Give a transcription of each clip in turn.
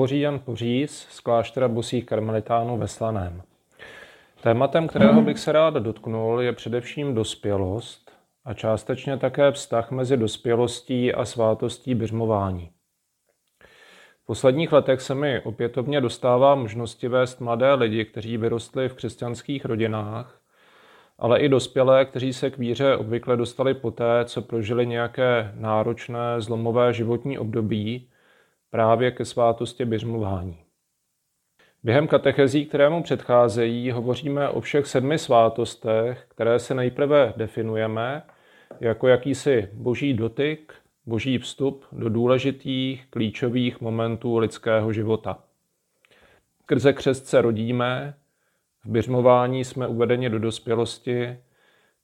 Hovoří Jan Poříz z kláštera bosých karmelitánů ve Slaném. Tématem, kterého bych se rád dotknul, je především dospělost a částečně také vztah mezi dospělostí a svátostí běžmování. V posledních letech se mi opětovně dostává možnosti vést mladé lidi, kteří vyrostli v křesťanských rodinách, ale i dospělé, kteří se k víře obvykle dostali poté, co prožili nějaké náročné, zlomové životní období, právě ke svátosti běžmování. Během katechezí, kterému předcházejí, hovoříme o všech sedmi svátostech, které se nejprve definujeme jako jakýsi boží dotyk, boží vstup do důležitých, klíčových momentů lidského života. Krze křest se rodíme, v běžmování jsme uvedeni do dospělosti,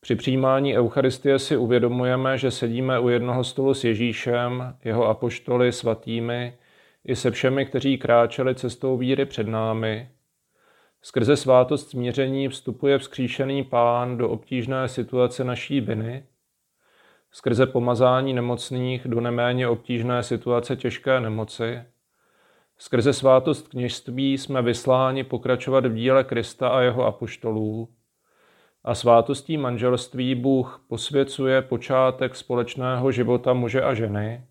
při přijímání Eucharistie si uvědomujeme, že sedíme u jednoho stolu s Ježíšem, jeho apoštoly svatými i se všemi, kteří kráčeli cestou víry před námi. Skrze svátost smíření vstupuje vzkříšený pán do obtížné situace naší viny. Skrze pomazání nemocných do neméně obtížné situace těžké nemoci. Skrze svátost kněžství jsme vysláni pokračovat v díle Krista a jeho apoštolů a svátostí manželství Bůh posvěcuje počátek společného života muže a ženy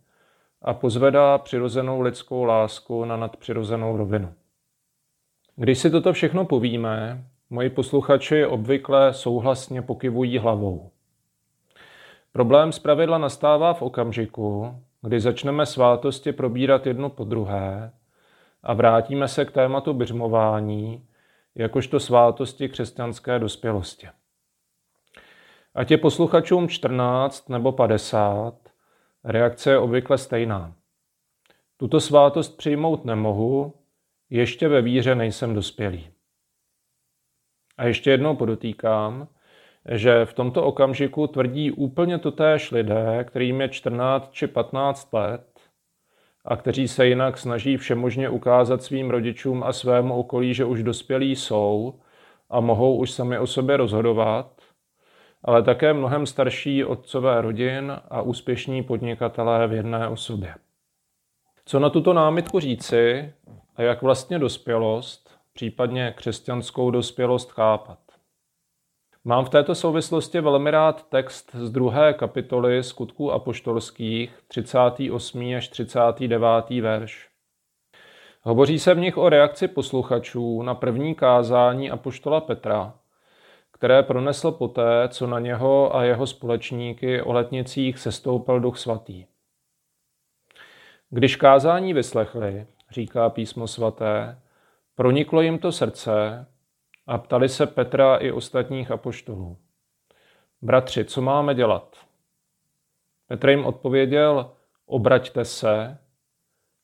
a pozvedá přirozenou lidskou lásku na nadpřirozenou rovinu. Když si toto všechno povíme, moji posluchači obvykle souhlasně pokyvují hlavou. Problém zpravidla nastává v okamžiku, kdy začneme svátosti probírat jedno po druhé a vrátíme se k tématu běžmování, jakožto svátosti křesťanské dospělosti. Ať je posluchačům 14 nebo 50, reakce je obvykle stejná. Tuto svátost přijmout nemohu, ještě ve víře nejsem dospělý. A ještě jednou podotýkám, že v tomto okamžiku tvrdí úplně totéž lidé, kterým je 14 či 15 let a kteří se jinak snaží všemožně ukázat svým rodičům a svému okolí, že už dospělí jsou a mohou už sami o sobě rozhodovat, ale také mnohem starší otcové rodin a úspěšní podnikatelé v jedné osobě. Co na tuto námitku říci a jak vlastně dospělost, případně křesťanskou dospělost chápat? Mám v této souvislosti velmi rád text z druhé kapitoly skutků apoštolských, 38. až 39. verš. Hovoří se v nich o reakci posluchačů na první kázání apoštola Petra, které pronesl poté, co na něho a jeho společníky o letnicích sestoupil duch svatý. Když kázání vyslechli, říká písmo svaté, proniklo jim to srdce a ptali se Petra i ostatních apoštolů. Bratři, co máme dělat? Petr jim odpověděl, obraťte se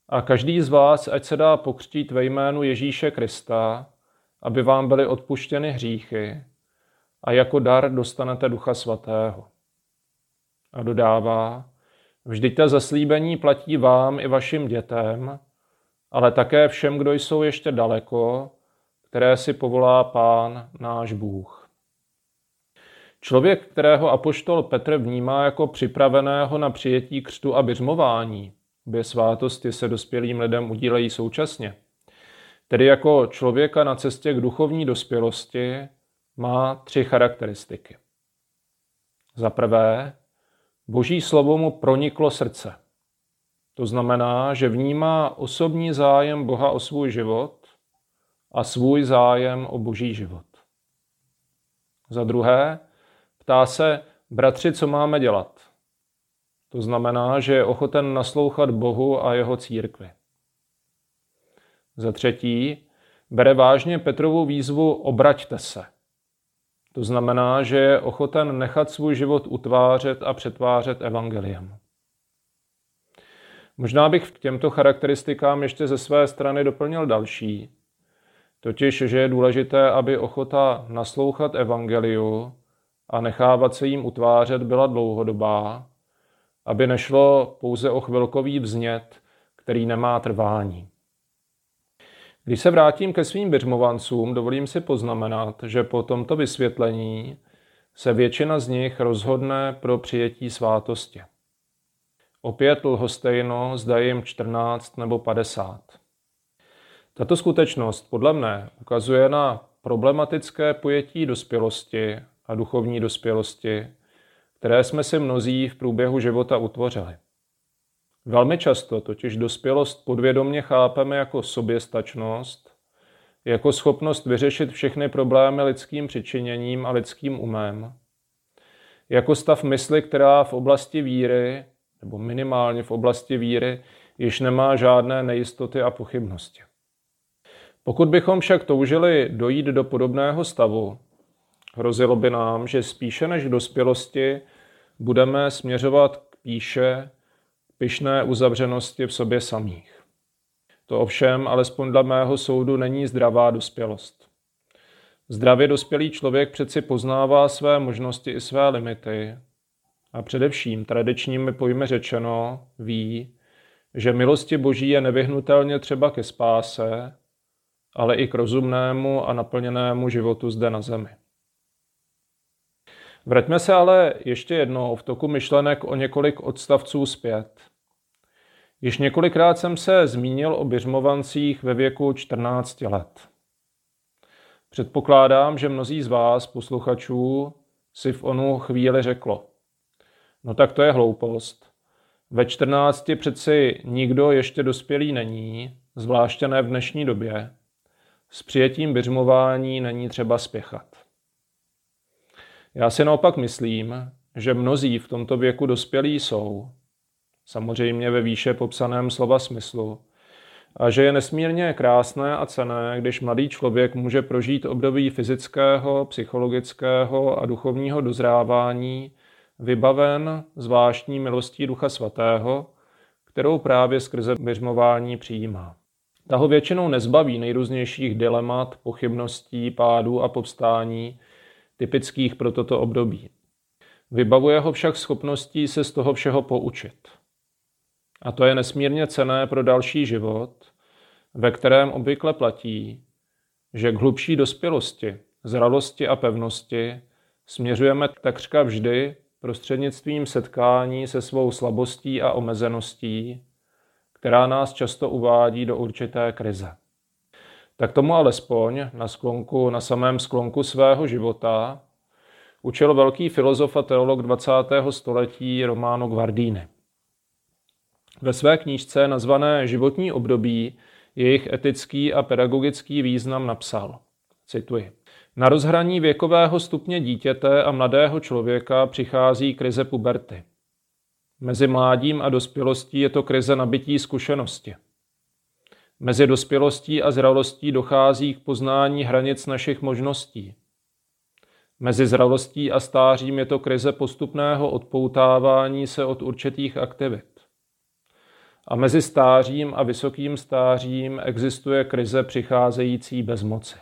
a každý z vás, ať se dá pokřtít ve jménu Ježíše Krista, aby vám byly odpuštěny hříchy a jako dar dostanete Ducha Svatého. A dodává, vždyť ta zaslíbení platí vám i vašim dětem, ale také všem, kdo jsou ještě daleko, které si povolá Pán náš Bůh. Člověk, kterého apoštol Petr vnímá jako připraveného na přijetí křtu a běžmování, obě svátosti se dospělým lidem udílejí současně, tedy jako člověka na cestě k duchovní dospělosti, má tři charakteristiky. Za prvé, boží slovo mu proniklo srdce. To znamená, že vnímá osobní zájem Boha o svůj život a svůj zájem o boží život. Za druhé, ptá se, bratři, co máme dělat? To znamená, že je ochoten naslouchat Bohu a jeho církvi. Za třetí, bere vážně Petrovu výzvu obraťte se. To znamená, že je ochoten nechat svůj život utvářet a přetvářet evangeliem. Možná bych k těmto charakteristikám ještě ze své strany doplnil další, totiž, že je důležité, aby ochota naslouchat evangeliu a nechávat se jim utvářet byla dlouhodobá, aby nešlo pouze o chvilkový vznět, který nemá trvání. Když se vrátím ke svým běžmovancům, dovolím si poznamenat, že po tomto vysvětlení se většina z nich rozhodne pro přijetí svátosti. Opět lhostejno, zda jim 14 nebo 50. Tato skutečnost podle mne ukazuje na problematické pojetí dospělosti a duchovní dospělosti, které jsme si mnozí v průběhu života utvořili. Velmi často totiž dospělost podvědomně chápeme jako soběstačnost, jako schopnost vyřešit všechny problémy lidským přičiněním a lidským umem, jako stav mysli, která v oblasti víry, nebo minimálně v oblasti víry, již nemá žádné nejistoty a pochybnosti. Pokud bychom však toužili dojít do podobného stavu, hrozilo by nám, že spíše než v dospělosti budeme směřovat k píše, pyšné uzavřenosti v sobě samých. To ovšem, alespoň dle mého soudu, není zdravá dospělost. Zdravě dospělý člověk přeci poznává své možnosti i své limity a především tradičními pojmy řečeno ví, že milosti boží je nevyhnutelně třeba ke spáse, ale i k rozumnému a naplněnému životu zde na zemi. Vraťme se ale ještě jednou v toku myšlenek o několik odstavců zpět. Již několikrát jsem se zmínil o běžmovancích ve věku 14 let. Předpokládám, že mnozí z vás, posluchačů, si v onu chvíli řeklo. No tak to je hloupost. Ve 14 přeci nikdo ještě dospělý není, zvláště ne v dnešní době. S přijetím běžmování není třeba spěchat. Já si naopak myslím, že mnozí v tomto věku dospělí jsou, samozřejmě ve výše popsaném slova smyslu, a že je nesmírně krásné a cené, když mladý člověk může prožít období fyzického, psychologického a duchovního dozrávání, vybaven zvláštní milostí Ducha Svatého, kterou právě skrze běžmování přijímá. Ta ho většinou nezbaví nejrůznějších dilemat, pochybností, pádů a povstání, typických pro toto období. Vybavuje ho však schopností se z toho všeho poučit. A to je nesmírně cené pro další život, ve kterém obvykle platí, že k hlubší dospělosti, zralosti a pevnosti směřujeme takřka vždy prostřednictvím setkání se svou slabostí a omezeností, která nás často uvádí do určité krize. Tak tomu alespoň na, sklonku, na samém sklonku svého života učil velký filozof a teolog 20. století Romano Guardini. Ve své knížce nazvané Životní období jejich etický a pedagogický význam napsal. Cituji. Na rozhraní věkového stupně dítěte a mladého člověka přichází krize puberty. Mezi mládím a dospělostí je to krize nabití zkušenosti. Mezi dospělostí a zralostí dochází k poznání hranic našich možností. Mezi zralostí a stářím je to krize postupného odpoutávání se od určitých aktivit. A mezi stářím a vysokým stářím existuje krize přicházející bez moci.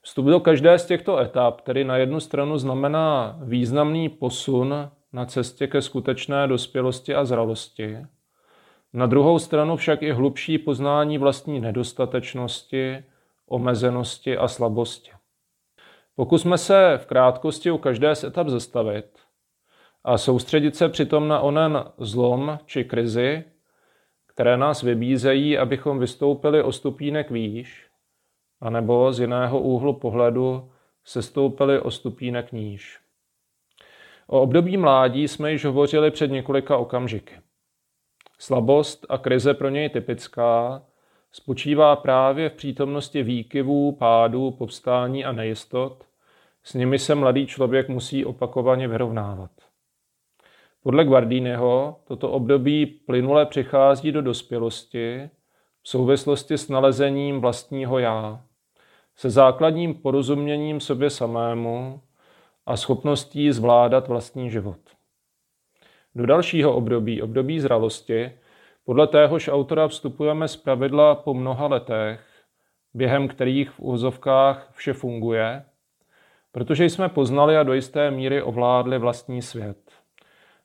Vstup do každé z těchto etap tedy na jednu stranu znamená významný posun na cestě ke skutečné dospělosti a zralosti, na druhou stranu však i hlubší poznání vlastní nedostatečnosti, omezenosti a slabosti. Pokusme se v krátkosti u každé z etap zastavit a soustředit se přitom na onen zlom či krizi, které nás vybízejí, abychom vystoupili o stupínek výš, anebo z jiného úhlu pohledu sestoupili o stupínek níž. O období mládí jsme již hovořili před několika okamžiky. Slabost a krize pro něj typická spočívá právě v přítomnosti výkyvů, pádů, povstání a nejistot, s nimi se mladý člověk musí opakovaně vyrovnávat. Podle Guardiniho toto období plynule přichází do dospělosti v souvislosti s nalezením vlastního já, se základním porozuměním sobě samému a schopností zvládat vlastní život. Do dalšího období, období zralosti, podle téhož autora vstupujeme z pravidla po mnoha letech, během kterých v úzovkách vše funguje, protože jsme poznali a do jisté míry ovládli vlastní svět.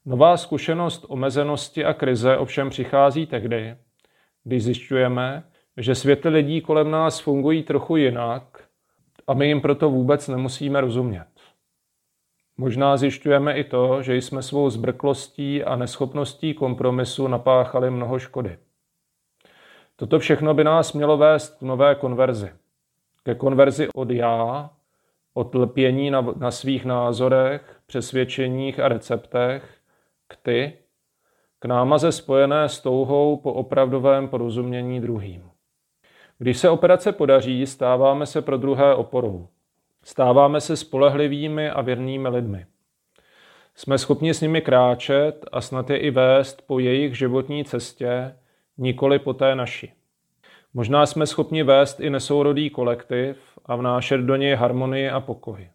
Nová zkušenost omezenosti a krize ovšem přichází tehdy, když zjišťujeme, že světy lidí kolem nás fungují trochu jinak a my jim proto vůbec nemusíme rozumět. Možná zjišťujeme i to, že jsme svou zbrklostí a neschopností kompromisu napáchali mnoho škody. Toto všechno by nás mělo vést k nové konverzi. Ke konverzi od já, od lpění na, na svých názorech, přesvědčeních a receptech, k ty, k námaze spojené s touhou po opravdovém porozumění druhým. Když se operace podaří, stáváme se pro druhé oporou. Stáváme se spolehlivými a věrnými lidmi. Jsme schopni s nimi kráčet a snad je i vést po jejich životní cestě, nikoli po té naší. Možná jsme schopni vést i nesourodý kolektiv a vnášet do něj harmonii a pokoj.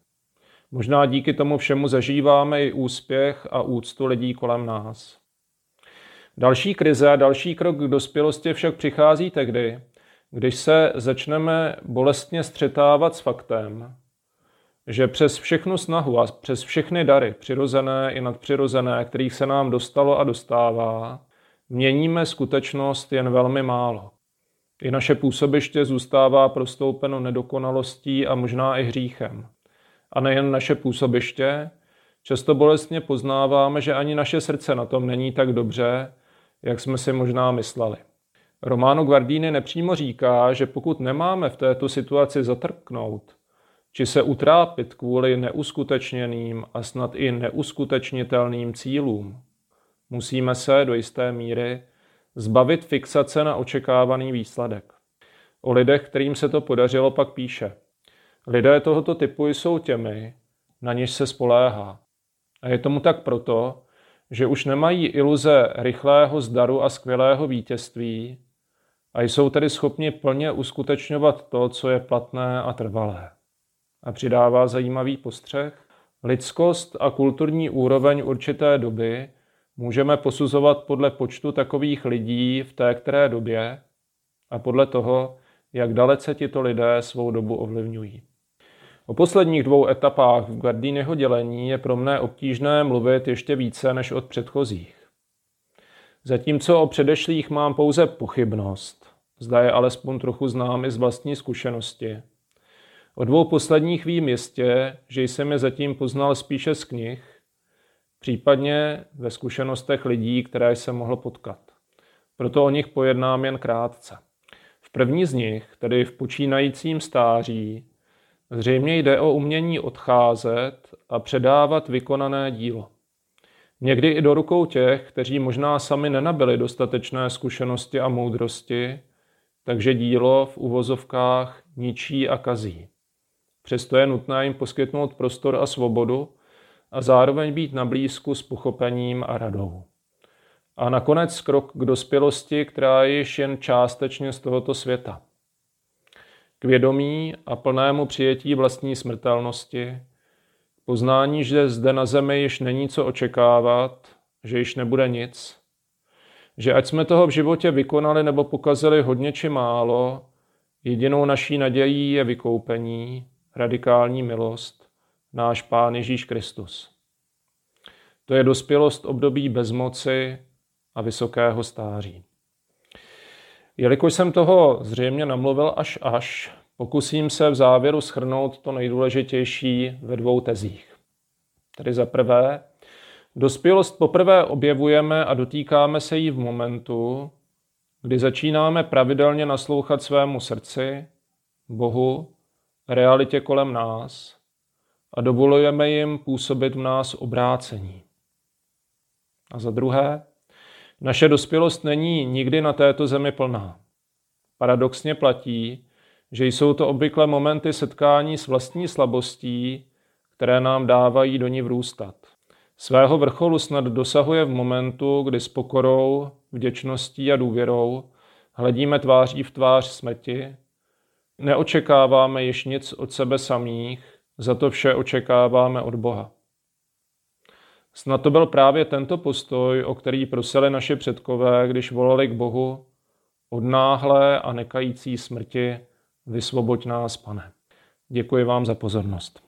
Možná díky tomu všemu zažíváme i úspěch a úctu lidí kolem nás. Další krize a další krok k dospělosti však přichází tehdy, když se začneme bolestně střetávat s faktem, že přes všechnu snahu a přes všechny dary, přirozené i nadpřirozené, kterých se nám dostalo a dostává, měníme skutečnost jen velmi málo. I naše působiště zůstává prostoupeno nedokonalostí a možná i hříchem. A nejen naše působiště, často bolestně poznáváme, že ani naše srdce na tom není tak dobře, jak jsme si možná mysleli. Romano Guardini nepřímo říká, že pokud nemáme v této situaci zatrknout, či se utrápit kvůli neuskutečněným a snad i neuskutečnitelným cílům, musíme se do jisté míry zbavit fixace na očekávaný výsledek. O lidech, kterým se to podařilo, pak píše. Lidé tohoto typu jsou těmi, na něž se spoléhá. A je tomu tak proto, že už nemají iluze rychlého zdaru a skvělého vítězství a jsou tedy schopni plně uskutečňovat to, co je platné a trvalé. A přidává zajímavý postřeh. Lidskost a kulturní úroveň určité doby můžeme posuzovat podle počtu takových lidí v té které době a podle toho, jak dalece tito lidé svou dobu ovlivňují. O posledních dvou etapách v Gardínyho dělení je pro mne obtížné mluvit ještě více než od předchozích. Zatímco o předešlých mám pouze pochybnost, zda je alespoň trochu znám i z vlastní zkušenosti. O dvou posledních vím jistě, že jsem je zatím poznal spíše z knih, případně ve zkušenostech lidí, které jsem mohl potkat. Proto o nich pojednám jen krátce. V první z nich, tedy v počínajícím stáří, zřejmě jde o umění odcházet a předávat vykonané dílo. Někdy i do rukou těch, kteří možná sami nenabili dostatečné zkušenosti a moudrosti, takže dílo v uvozovkách ničí a kazí. Přesto je nutné jim poskytnout prostor a svobodu, a zároveň být na blízku s pochopením a radou. A nakonec krok k dospělosti, která je již jen částečně z tohoto světa. K vědomí a plnému přijetí vlastní smrtelnosti, poznání, že zde na zemi již není co očekávat, že již nebude nic, že ať jsme toho v životě vykonali nebo pokazili hodně či málo, jedinou naší nadějí je vykoupení, radikální milost, náš Pán Ježíš Kristus. To je dospělost období bezmoci a vysokého stáří. Jelikož jsem toho zřejmě namluvil až až, pokusím se v závěru schrnout to nejdůležitější ve dvou tezích. Tedy za prvé, dospělost poprvé objevujeme a dotýkáme se jí v momentu, kdy začínáme pravidelně naslouchat svému srdci, Bohu, realitě kolem nás a dovolujeme jim působit v nás obrácení. A za druhé, naše dospělost není nikdy na této zemi plná. Paradoxně platí, že jsou to obvykle momenty setkání s vlastní slabostí, které nám dávají do ní vrůstat. Svého vrcholu snad dosahuje v momentu, kdy s pokorou, vděčností a důvěrou hledíme tváří v tvář smrti, neočekáváme již nic od sebe samých za to vše očekáváme od Boha. Snad to byl právě tento postoj, o který prosili naši předkové, když volali k Bohu od náhlé a nekající smrti vysvoboď nás, pane. Děkuji vám za pozornost.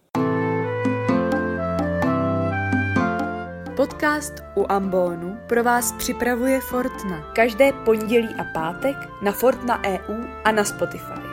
Podcast u Ambonu pro vás připravuje Fortna. Každé pondělí a pátek na Fortna EU a na Spotify.